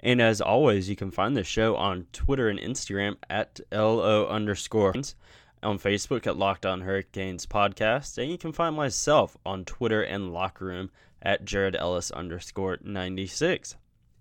And as always, you can find the show on Twitter and Instagram at LO underscore on Facebook at Locked On Hurricanes Podcast, and you can find myself on Twitter and Locker Room at Jared Ellis underscore 96.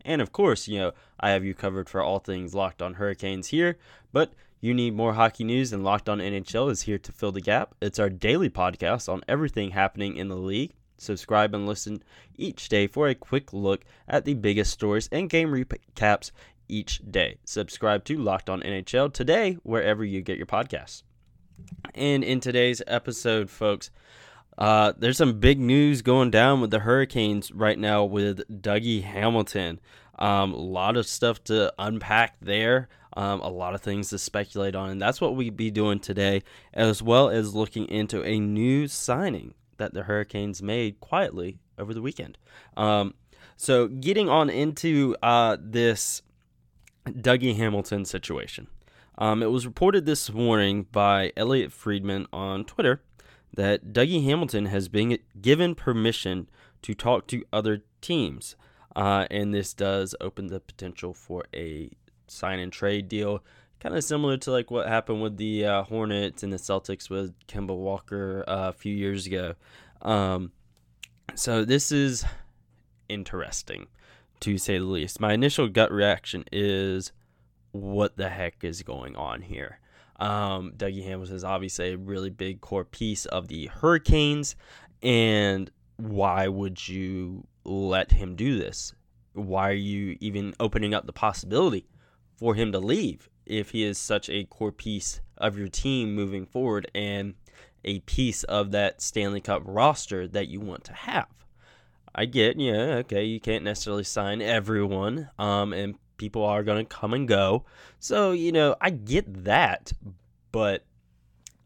And of course, you know, I have you covered for all things Locked On Hurricanes here, but you need more hockey news, and Locked On NHL is here to fill the gap. It's our daily podcast on everything happening in the league. Subscribe and listen each day for a quick look at the biggest stories and game recaps each day. Subscribe to Locked On NHL today, wherever you get your podcasts. And in today's episode, folks, uh, there's some big news going down with the Hurricanes right now with Dougie Hamilton. Um, a lot of stuff to unpack there, um, a lot of things to speculate on, and that's what we'd be doing today, as well as looking into a new signing that the Hurricanes made quietly over the weekend. Um, so, getting on into uh, this Dougie Hamilton situation. Um, it was reported this morning by Elliotte Friedman on Twitter that Dougie Hamilton has been given permission to talk to other teams. Uh, and this does open the potential for a sign and trade deal, kind of similar to like what happened with the uh, Hornets and the Celtics with Kemba Walker uh, a few years ago. Um, so this is interesting to say the least. My initial gut reaction is what the heck is going on here? Um, Dougie Hamilton is obviously a really big core piece of the Hurricanes, and why would you let him do this? Why are you even opening up the possibility for him to leave if he is such a core piece of your team moving forward and a piece of that Stanley Cup roster that you want to have? I get, yeah, okay, you can't necessarily sign everyone, um, and people are going to come and go. So, you know, I get that. But,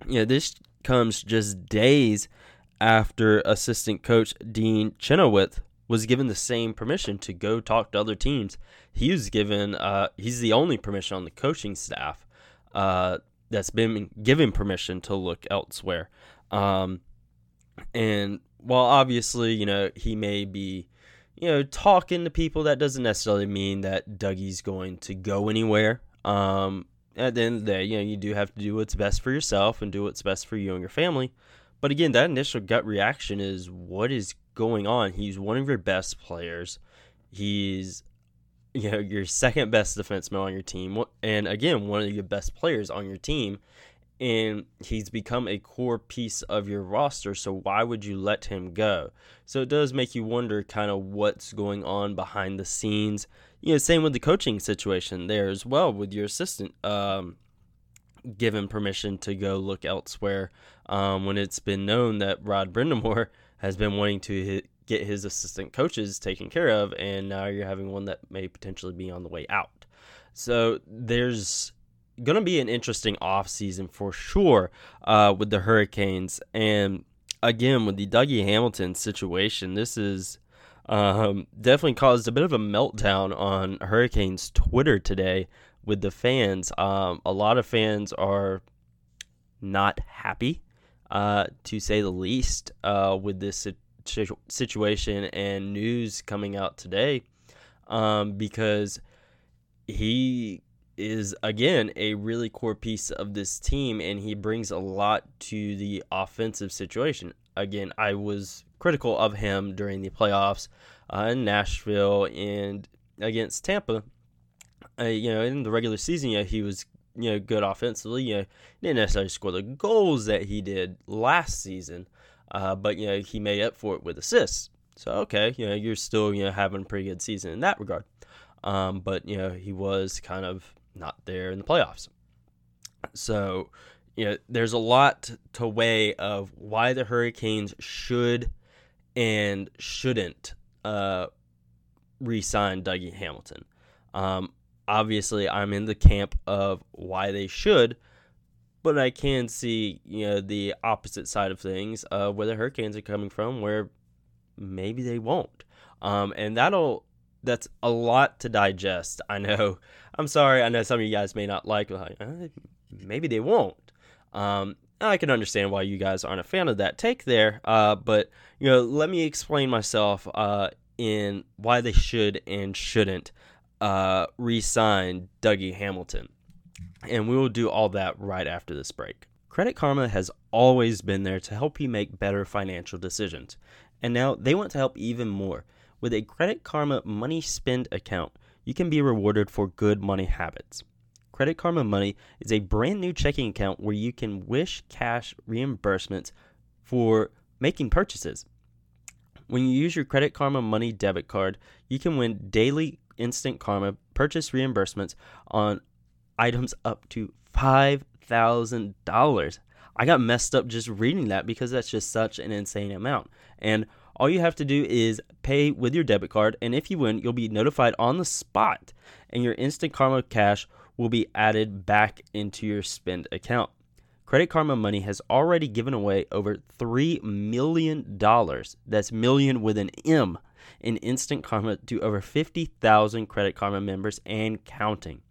you know, this comes just days after assistant coach Dean Chenoweth was given the same permission to go talk to other teams. He was given, uh, he's the only permission on the coaching staff uh, that's been given permission to look elsewhere. Um, and while obviously, you know, he may be you know, talking to people, that doesn't necessarily mean that Dougie's going to go anywhere. Um, at the end of the day, you know, you do have to do what's best for yourself and do what's best for you and your family. But again, that initial gut reaction is what is going on? He's one of your best players. He's you know your second best defenseman on your team, and again, one of your best players on your team and he's become a core piece of your roster. So why would you let him go? So it does make you wonder kind of what's going on behind the scenes. You know, same with the coaching situation there as well with your assistant. Um, given permission to go look elsewhere um, when it's been known that Rod Brind'Amour has been wanting to get his assistant coaches taken care of, and now you're having one that may potentially be on the way out. So there's going to be an interesting off season for sure uh, with the Hurricanes. And again, with the Dougie Hamilton situation, this is um, definitely caused a bit of a meltdown on Hurricanes Twitter today with the fans. Um, a lot of fans are not happy, uh, to say the least, uh, with this situation and news coming out today um, because he is again a really core piece of this team and he brings a lot to the offensive situation. Again, I was critical of him during the playoffs uh, in Nashville and against Tampa. Uh, you know, in the regular season, yeah, he was you know good offensively. You know, didn't necessarily score the goals that he did last season, uh, but you know he made up for it with assists. So okay, you know you're still you know having a pretty good season in that regard. Um, but you know he was kind of not there in the playoffs. So, you know, there's a lot to weigh of why the Hurricanes should and shouldn't uh, re-sign Dougie Hamilton. Um, obviously, I'm in the camp of why they should, but I can see you know the opposite side of things, uh, where the Hurricanes are coming from, where maybe they won't, um, and that'll that's a lot to digest. I know. I'm sorry. I know some of you guys may not like. like uh, maybe they won't. Um, I can understand why you guys aren't a fan of that take there. Uh, but you know, let me explain myself uh, in why they should and shouldn't uh, re-sign Dougie Hamilton, and we will do all that right after this break. Credit Karma has always been there to help you make better financial decisions, and now they want to help even more. With a Credit Karma Money Spend account, you can be rewarded for good money habits. Credit Karma Money is a brand new checking account where you can wish cash reimbursements for making purchases. When you use your Credit Karma Money debit card, you can win daily Instant Karma purchase reimbursements on items up to $5,000. I got messed up just reading that because that's just such an insane amount. And all you have to do is pay with your debit card, and if you win, you'll be notified on the spot, and your Instant Karma cash will be added back into your spend account. Credit Karma Money has already given away over $3 million, that's million with an M, in Instant Karma to over 50,000 Credit Karma members and counting.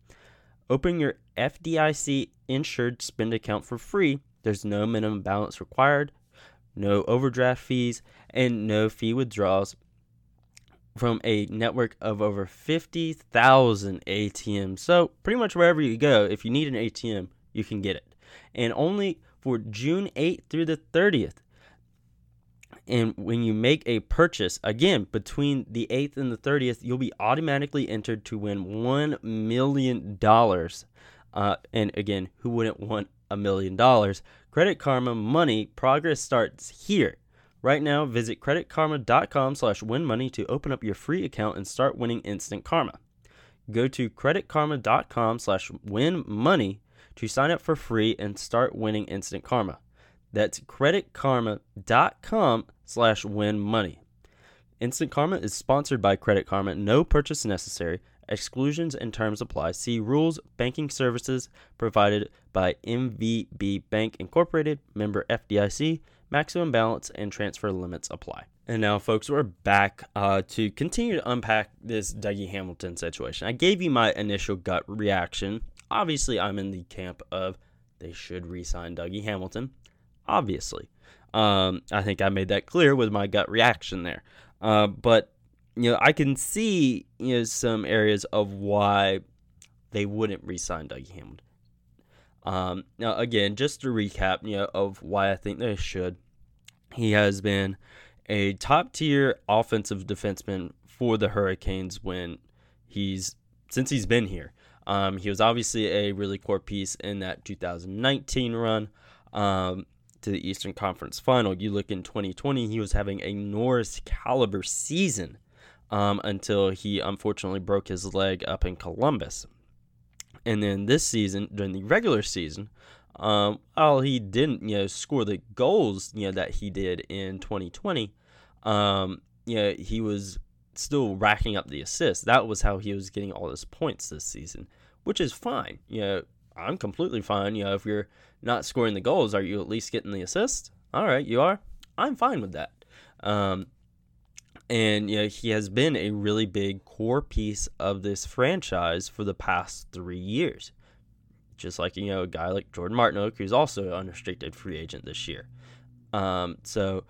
Open your FDIC insured spend account for free. There's no minimum balance required, no overdraft fees, and no fee withdrawals from a network of over 50,000 ATMs. So, pretty much wherever you go, if you need an ATM, you can get it. And only for June 8th through the 30th. And when you make a purchase, again, between the 8th and the 30th, you'll be automatically entered to win $1 million. Uh, and again, who wouldn't want a million dollars? Credit Karma Money progress starts here. Right now, visit creditkarma.com slash winmoney to open up your free account and start winning instant karma. Go to creditkarma.com slash winmoney to sign up for free and start winning instant karma. That's creditkarma.com slash win money. Instant Karma is sponsored by Credit Karma. No purchase necessary. Exclusions and terms apply. See rules. Banking services provided by MVB Bank Incorporated. Member FDIC maximum balance and transfer limits apply. And now, folks, we're back uh, to continue to unpack this Dougie Hamilton situation. I gave you my initial gut reaction. Obviously, I'm in the camp of they should re sign Dougie Hamilton. Obviously. Um, I think I made that clear with my gut reaction there. Uh, but, you know, I can see, you know, some areas of why they wouldn't re sign Dougie Hamilton. Um, now, again, just to recap, you know, of why I think they should. He has been a top tier offensive defenseman for the Hurricanes when he's since he's been here. Um, he was obviously a really core piece in that 2019 run um, to the Eastern Conference Final. You look in 2020, he was having a Norris caliber season um, until he unfortunately broke his leg up in Columbus. And then this season, during the regular season, um, while he didn't, you know, score the goals, you know, that he did in 2020, um, you know, he was still racking up the assists. That was how he was getting all his points this season, which is fine. You know, I'm completely fine. You know, if you're not scoring the goals, are you at least getting the assists? All right, you are. I'm fine with that. Um, and you know, he has been a really big core piece of this franchise for the past three years. Just like you know, a guy like Jordan Martinook, who's also an unrestricted free agent this year. Um, so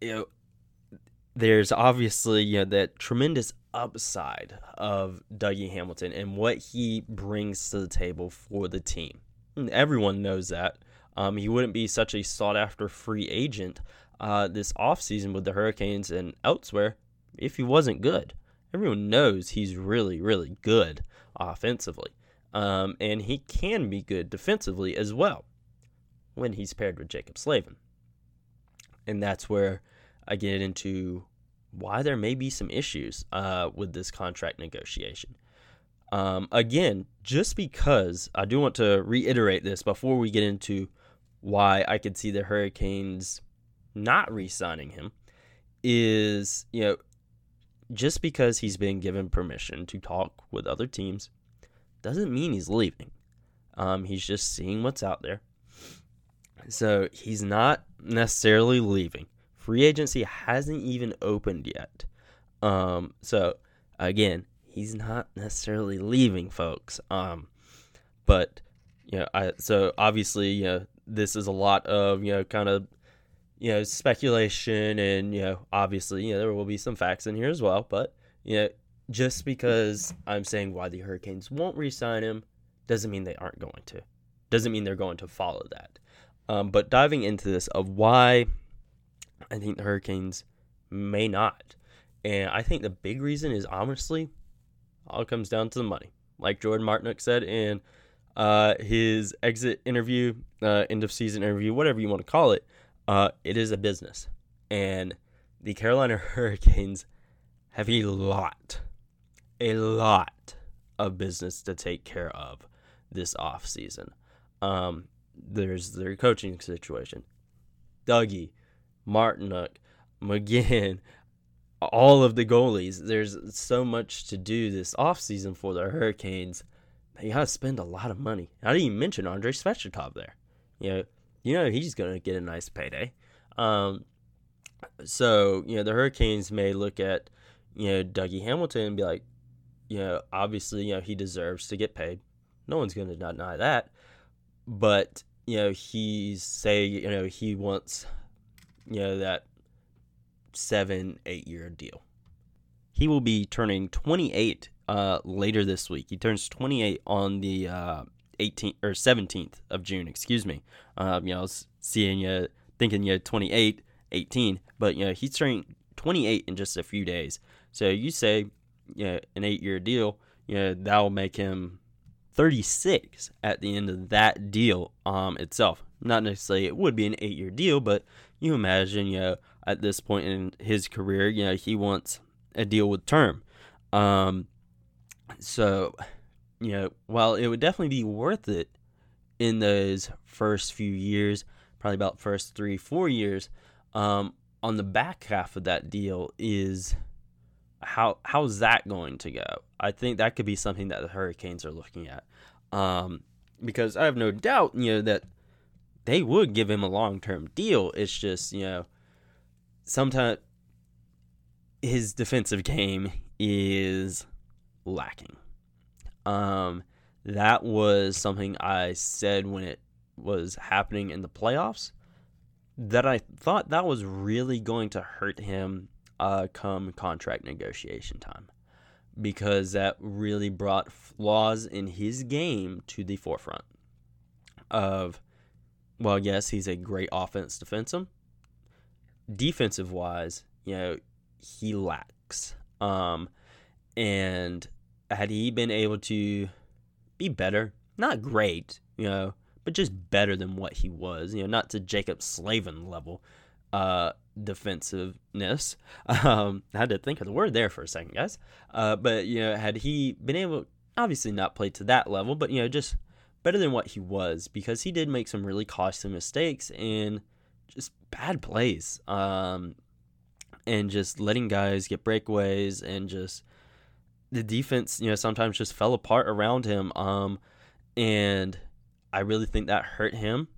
you know, there's obviously you know that tremendous upside of Dougie Hamilton and what he brings to the table for the team. And everyone knows that. Um, he wouldn't be such a sought after free agent uh, this offseason with the Hurricanes and elsewhere if he wasn't good. Everyone knows he's really, really good offensively. Um, and he can be good defensively as well when he's paired with Jaccob Slavin. And that's where I get into why there may be some issues uh, with this contract negotiation. Um, again, just because I do want to reiterate this before we get into why I could see the Hurricanes not re signing him is, you know, just because he's been given permission to talk with other teams doesn't mean he's leaving. Um, he's just seeing what's out there. So he's not necessarily leaving. Free agency hasn't even opened yet. Um, so again, he's not necessarily leaving, folks. Um, but you know, I so obviously, you know, this is a lot of you know, kind of you know, speculation, and you know, obviously, you know, there will be some facts in here as well. But you know, just because I'm saying why the Hurricanes won't re-sign him doesn't mean they aren't going to. Doesn't mean they're going to follow that. Um, but diving into this of why I think the Hurricanes may not, and I think the big reason is honestly, all comes down to the money. Like Jordan Martinook said in uh, his exit interview, uh, end of season interview, whatever you want to call it, uh, it is a business, and the Carolina Hurricanes have a lot, a lot of business to take care of this off season. Um, there's their coaching situation. Dougie, Martinook, McGinn, all of the goalies. There's so much to do this offseason for the Hurricanes. They gotta spend a lot of money. I didn't even mention Andrei Svechnikov there. You know, you know he's gonna get a nice payday. Um, so you know the Hurricanes may look at you know Dougie Hamilton and be like, you know, obviously you know he deserves to get paid. No one's gonna deny that but you know he's say you know he wants you know that seven eight year deal. He will be turning 28 uh, later this week. He turns 28 on the uh, 18th or 17th of june excuse me. Um, you know seeing you thinking you 28 18 but you know he's turning 28 in just a few days. So you say you know, an eight year deal you know that will make him 36 at the end of that deal um, itself. Not necessarily it would be an eight year deal, but you imagine, you know, at this point in his career, you know, he wants a deal with term. Um, so, you know, while it would definitely be worth it in those first few years, probably about first three, four years, um, on the back half of that deal is how how's that going to go? I think that could be something that the Hurricanes are looking at, um, because I have no doubt, you know, that they would give him a long term deal. It's just you know, sometimes his defensive game is lacking. Um, that was something I said when it was happening in the playoffs. That I thought that was really going to hurt him uh, come contract negotiation time because that really brought flaws in his game to the forefront of well yes he's a great offense defensive defensive wise you know he lacks um and had he been able to be better not great you know but just better than what he was you know not to Jaccob Slavin level uh defensiveness. Um, I had to think of the word there for a second, guys. Uh, but you know, had he been able, obviously not play to that level, but you know, just better than what he was because he did make some really costly mistakes and just bad plays. Um, and just letting guys get breakaways and just the defense, you know, sometimes just fell apart around him. Um, and I really think that hurt him.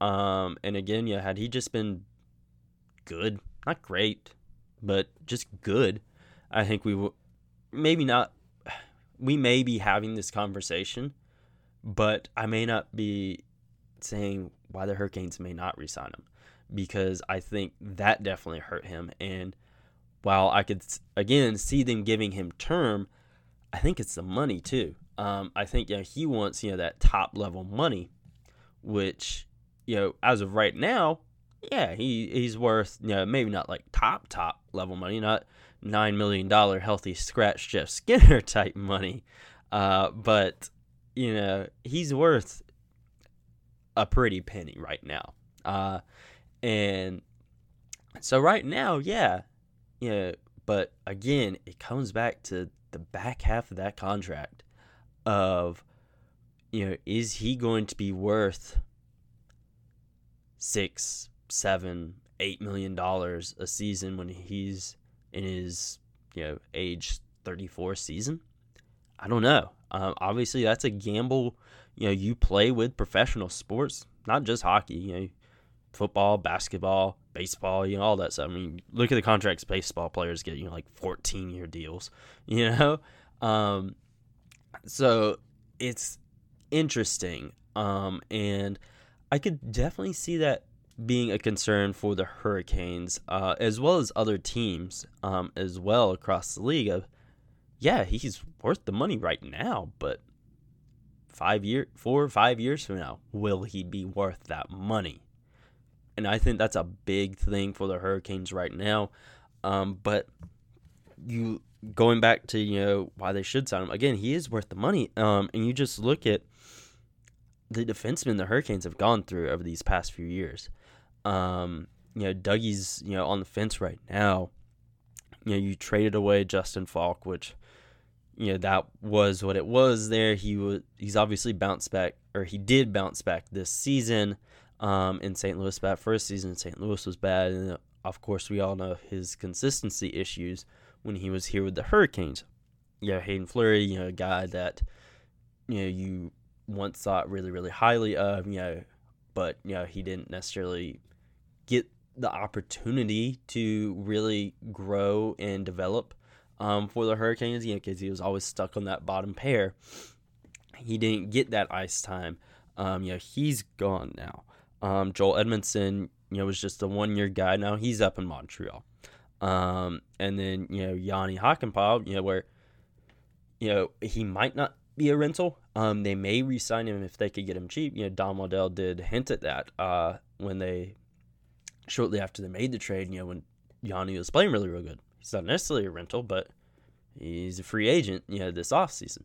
Um, and again, yeah, had he just been good, not great, but just good. I think we would maybe not. We may be having this conversation, but I may not be saying why the Hurricanes may not resign him because I think that definitely hurt him. And while I could again see them giving him term, I think it's the money too. Um, I think you know, he wants you know that top level money, which you know as of right now yeah, he he's worth you know maybe not like top top level money, not nine million dollar healthy scratch Jeff Skinner type money, uh, but you know he's worth a pretty penny right now, uh, and so right now, yeah, you know, but again, it comes back to the back half of that contract of you know is he going to be worth six seven, eight million dollars a season when he's in his you know age 34 season? I don't know. Um, obviously, that's a gamble. You know, you play with professional sports, not just hockey. You know, football, basketball, baseball. You know, all that stuff. I mean, look at the contracts baseball players get. You know, like 14 year deals. You know, um, so it's interesting. Um, and I could definitely see that being a concern for the Hurricanes, uh, as well as other teams um, as well across the league. Yeah, he's worth the money right now, but five year, four or five years from now, will he be worth that money? And I think that's a big thing for the Hurricanes right now. Um, but you going back to you know why they should sign him again, he is worth the money. Um, and you just look at the defensemen the Hurricanes have gone through over these past few years. Um, you know, Dougie's you know on the fence right now. You know, you traded away Justin Faulk, which you know that was what it was. There, he was he's obviously bounced back, or he did bounce back this season. Um, in St. Louis, that first season in St. Louis was bad, and of course we all know his consistency issues when he was here with the Hurricanes. You know, Hayden Fleury, you know, a guy that you know you once thought really, really highly of, you know, but you know he didn't necessarily get the opportunity to really grow and develop um, for the Hurricanes, you know, because he was always stuck on that bottom pair. He didn't get that ice time. Um, you know, he's gone now. Um, Joel Edmondson, you know, was just a one year guy. Now he's up in Montreal. Um, and then, you know, Jani Hakanpää, you know, where, you know, he might not be a rental. Um, they may re-sign him if they could get him cheap. You know, Don Waddell did hint at that uh, when they shortly after they made the trade. You know, when Jani was playing really, real good. He's not necessarily a rental, but he's a free agent. You know, this offseason.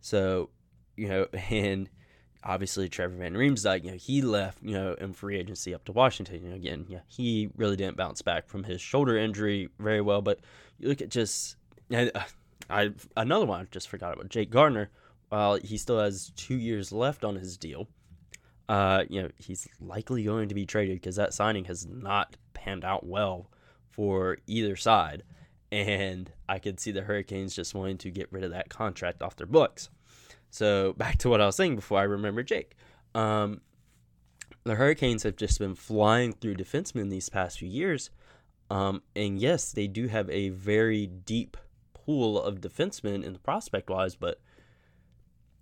So, you know, and obviously Trevor Van Riemsdyk, you know, he left, you know, in free agency up to Washington. You know, again, yeah, he really didn't bounce back from his shoulder injury very well. But you look at just, I, I another one I just forgot about Jake Gardiner. While he still has two years left on his deal, uh, you know, he's likely going to be traded because that signing has not panned out well for either side. And I could see the Hurricanes just wanting to get rid of that contract off their books. So back to what I was saying before I remember Jake. Um, the Hurricanes have just been flying through defensemen these past few years. Um, and yes, they do have a very deep pool of defensemen in the prospect wise, but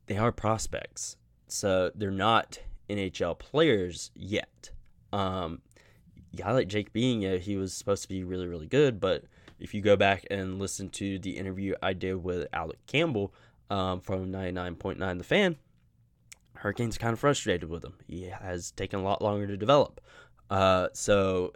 they are prospects. So they're not NHL players yet. Um, yeah, like Jake Bean, yeah, he was supposed to be really, really good. But if you go back and listen to the interview I did with Alec Campbell um, from 99.9 The Fan, Hurricanes kind of frustrated with him. He has taken a lot longer to develop. Uh, so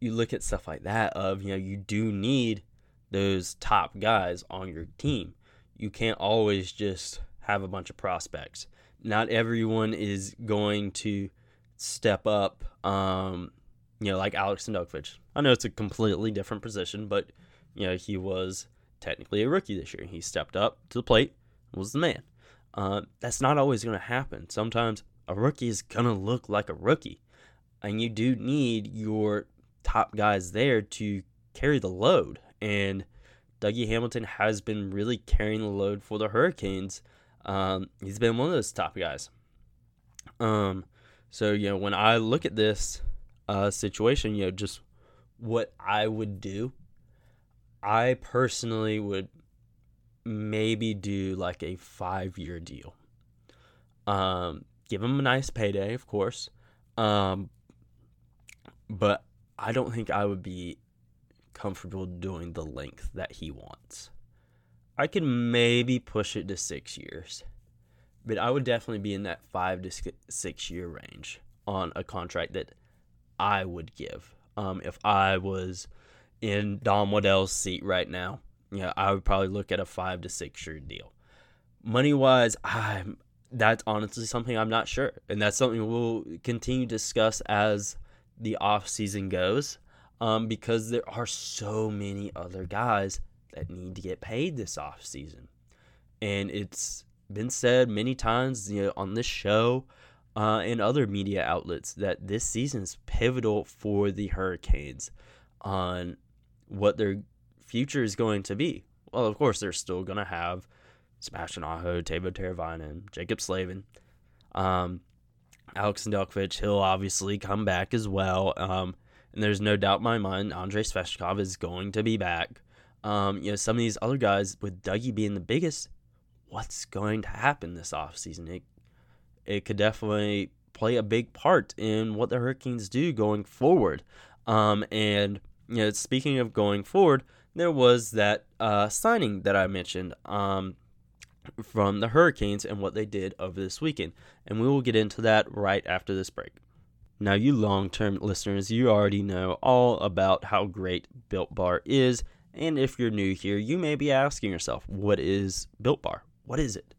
you look at stuff like that of, you know, you do need those top guys on your team. You can't always just have a bunch of prospects. Not everyone is going to step up, um, you know, like Alex Nedeljkovic. I know it's a completely different position, but, you know, he was technically a rookie this year. He stepped up to the plate, was the man. Uh, that's not always going to happen. Sometimes a rookie is going to look like a rookie, and you do need your top guys there to carry the load. And Dougie Hamilton has been really carrying the load for the Hurricanes um, he's been one of those top guys. Um, so you know, when I look at this uh, situation, you know, just what I would do, I personally would maybe do like a five year deal. Um, give him a nice payday, of course. Um, but I don't think I would be comfortable doing the length that he wants. I could maybe push it to six years, but I would definitely be in that five to six year range on a contract that I would give. Um, if I was in Don Waddell's seat right now, yeah, I would probably look at a five to six year deal. Money wise, I'm that's honestly something I'm not sure, and that's something we'll continue to discuss as the off season goes, um, because there are so many other guys that need to get paid this off season. And it's been said many times you know, on this show uh, and other media outlets that this season is pivotal for the Hurricanes on what their future is going to be. Well, of course, they're still going to have Sebastian Aho, Teuvo Teravainen, Jaccob Slavin, um, Alex Nedeljkovic. He'll obviously come back as well. Um, and there's no doubt in my mind Andrei Svechnikov is going to be back. Um, you know, some of these other guys, with Dougie being the biggest, what's going to happen this offseason? It, it could definitely play a big part in what the Hurricanes do going forward. Um, and, you know, speaking of going forward, there was that uh, signing that I mentioned um, from the Hurricanes and what they did over this weekend. And we will get into that right after this break. Now, you long term listeners, you already know all about how great Built Bar is. And if you're new here, you may be asking yourself, what is Built Bar? What is it?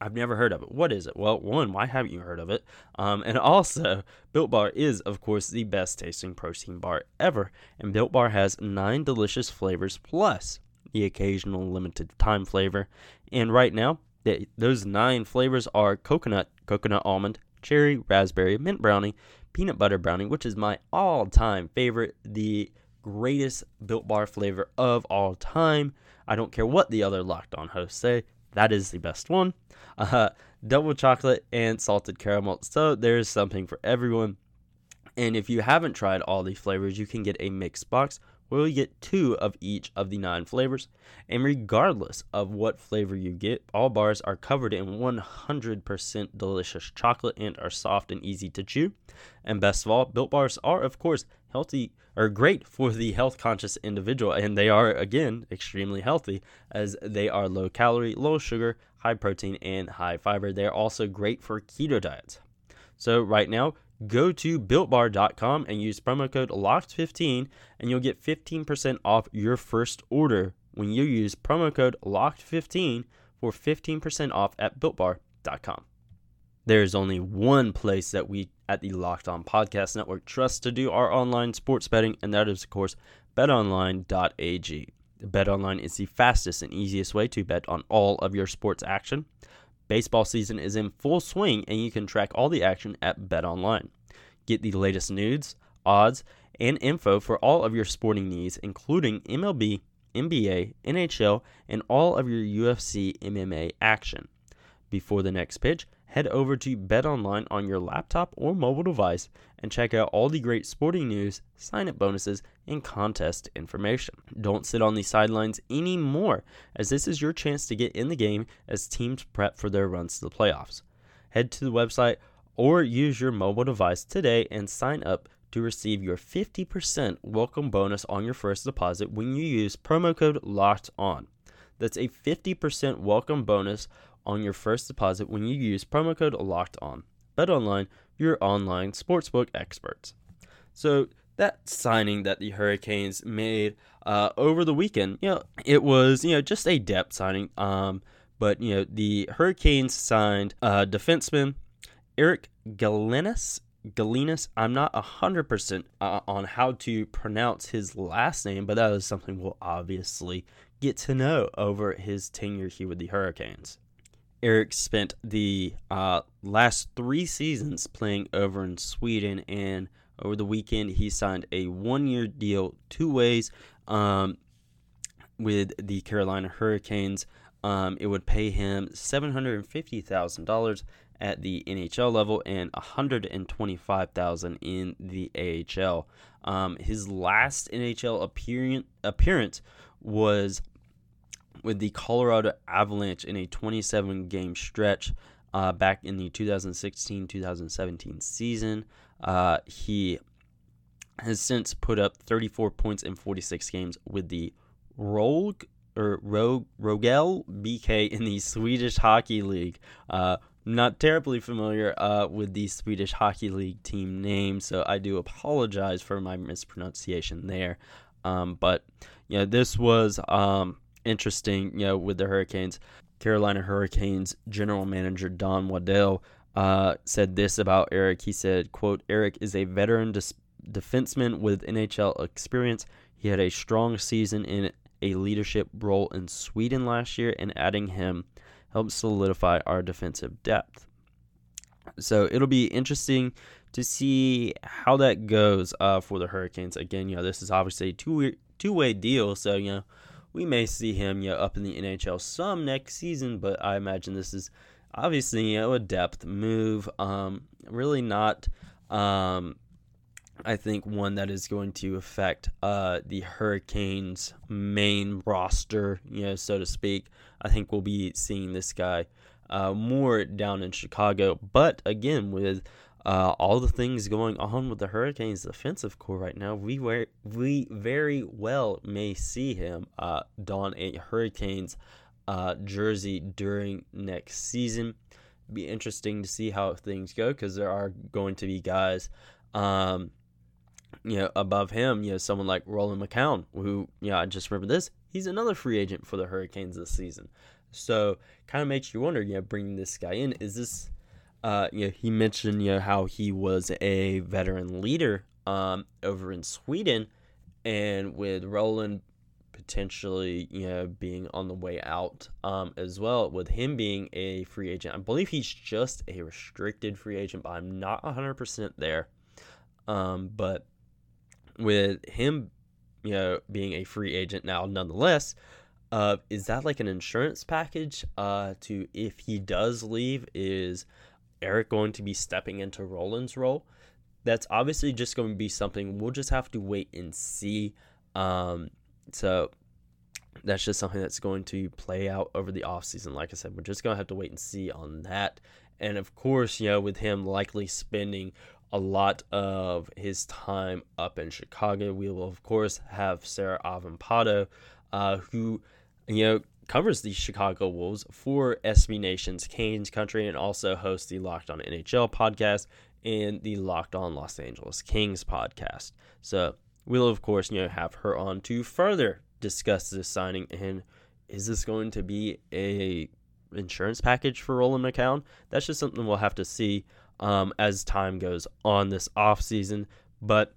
I've never heard of it. What is it? Well, one, why haven't you heard of it? Um, and also, Built Bar is, of course, the best tasting protein bar ever. And Built Bar has nine delicious flavors plus the occasional limited time flavor. And right now, they, those nine flavors are coconut, coconut almond, cherry, raspberry, mint brownie, peanut butter brownie, which is my all time favorite, the greatest Built Bar flavor of all time. I don't care what the other Locked On hosts say, that is the best one. Uh, double chocolate and salted caramel. So there's something for everyone. And if you haven't tried all the flavors, you can get a mixed box where you get two of each of the nine flavors. And regardless of what flavor you get, all bars are covered in 100% delicious chocolate and are soft and easy to chew. And best of all, built bars are, of course, healthy or great for the health conscious individual. And they are, again, extremely healthy as they are low calorie, low sugar, high protein, and high fiber. They are also great for keto diets. So, right now, go to builtbar.com and use promo code LOCKED15 and you'll get 15% off your first order when you use promo code LOCKED15 for 15% off at builtbar.com. There is only one place that we at the Locked On Podcast Network trust to do our online sports betting, and that is, of course, betonline.ag. BetOnline is the fastest and easiest way to bet on all of your sports action. Baseball season is in full swing, and you can track all the action at BetOnline. Get the latest news, odds, and info for all of your sporting needs, including MLB, NBA, NHL, and all of your UFC MMA action. Before the next pitch, head over to BetOnline on your laptop or mobile device and check out all the great sporting news, sign up bonuses, and contest information. Don't sit on the sidelines anymore, as this is your chance to get in the game as teams prep for their runs to the playoffs. Head to the website or use your mobile device today and sign up to receive your 50% welcome bonus on your first deposit when you use promo code LOCKED ON. That's a 50% welcome bonus on your first deposit when you use promo code LOCKED ON. Bet online, your online sportsbook experts. So that signing that the Hurricanes made uh, over the weekend, you know, it was you know just a depth signing. Um, but you know the Hurricanes signed uh, defenseman Eric Gelinas. Gelinas. I'm not hundred uh, percent on how to pronounce his last name, but that is something we'll obviously get to know over his tenure here with the Hurricanes. Eric spent the uh, last three seasons playing over in Sweden, and over the weekend he signed a one-year deal, two ways, um, with the Carolina Hurricanes. Um, it would pay him seven hundred and fifty thousand dollars at the NHL level and one hundred and twenty-five thousand in the AHL. Um, his last NHL appearance appearance was with the Colorado Avalanche in a 27 game stretch uh, back in the 2016 2017 season. Uh, he has since put up 34 points in 46 games with the Rogue or Rog, Rogel BK in the Swedish Hockey League. Uh, not terribly familiar uh, with the Swedish Hockey League team name, so I do apologize for my mispronunciation there. Um, but know, this was um, interesting, you know, with the Hurricanes. Carolina Hurricanes general manager Don Waddell uh, said this about Eric. He said, "quote Eric is a veteran dis- defenseman with NHL experience. He had a strong season in a leadership role in Sweden last year, and adding him helps solidify our defensive depth." So it'll be interesting to see how that goes uh, for the Hurricanes. Again, you know, this is obviously a two two way deal. So, you know, we may see him, know, up in the NHL some next season, but I imagine this is obviously, you know, a depth move. Um, really not, um, I think, one that is going to affect uh, the Hurricanes' main roster, you know, so to speak. I think we'll be seeing this guy uh, more down in Chicago. But again, with uh, all the things going on with the Hurricanes' defensive core right now, we were, we very well may see him uh, don a Hurricanes uh, jersey during next season. Be interesting to see how things go because there are going to be guys, um, you know, above him. You know, someone like Roland McKeown, who, you know, I just remember this. He's another free agent for the Hurricanes this season. So, kind of makes you wonder, you know, bringing this guy in, is this uh, you know, he mentioned you know how he was a veteran leader um, over in Sweden, and with Roland potentially you know being on the way out um, as well, with him being a free agent, I believe he's just a restricted free agent, but I'm not 100% there. Um, but with him, you know, being a free agent now, nonetheless. Uh, is that like an insurance package uh, to if he does leave? Is Eric going to be stepping into Roland's role? That's obviously just going to be something we'll just have to wait and see. Um, so that's just something that's going to play out over the offseason. Like I said, we're just going to have to wait and see on that. And of course, you know, with him likely spending a lot of his time up in Chicago, we will, of course, have Sarah Avampado, uh, who, you know, covers the Chicago Wolves for SB Nation's Canes Country and also hosts the Locked On NHL podcast and the Locked On Los Angeles Kings podcast. So we'll of course you know have her on to further discuss this signing and is this going to be a insurance package for Roland McKeown? That's just something we'll have to see um, as time goes on this off season. But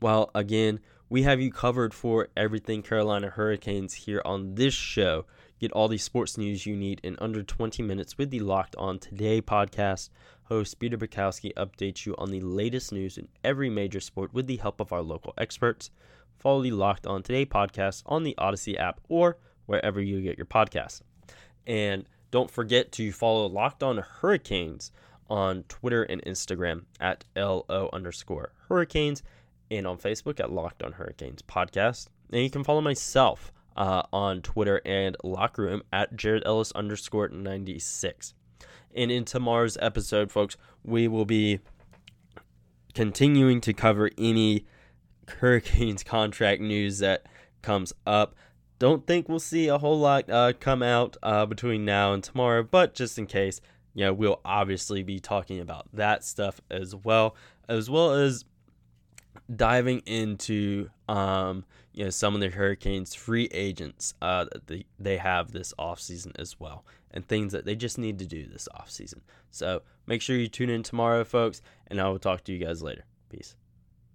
while again we have you covered for everything Carolina Hurricanes here on this show. Get all the sports news you need in under 20 minutes with the Locked On Today podcast. Host Peter Bukowski updates you on the latest news in every major sport with the help of our local experts. Follow the Locked On Today podcast on the Odyssey app or wherever you get your podcasts. And don't forget to follow Locked On Hurricanes on Twitter and Instagram at LO underscore Hurricanes and on Facebook at Locked on Hurricanes Podcast. And you can follow myself uh, on Twitter and Locker Room at Jared Ellis underscore 96. And in tomorrow's episode, folks, we will be continuing to cover any Hurricanes contract news that comes up. Don't think we'll see a whole lot uh, come out uh, between now and tomorrow, but just in case, you know, we'll obviously be talking about that stuff as well, as well as diving into um, you know some of the Hurricanes free agents uh, that they, they have this offseason as well and things that they just need to do this offseason. So make sure you tune in tomorrow, folks, and I will talk to you guys later. Peace.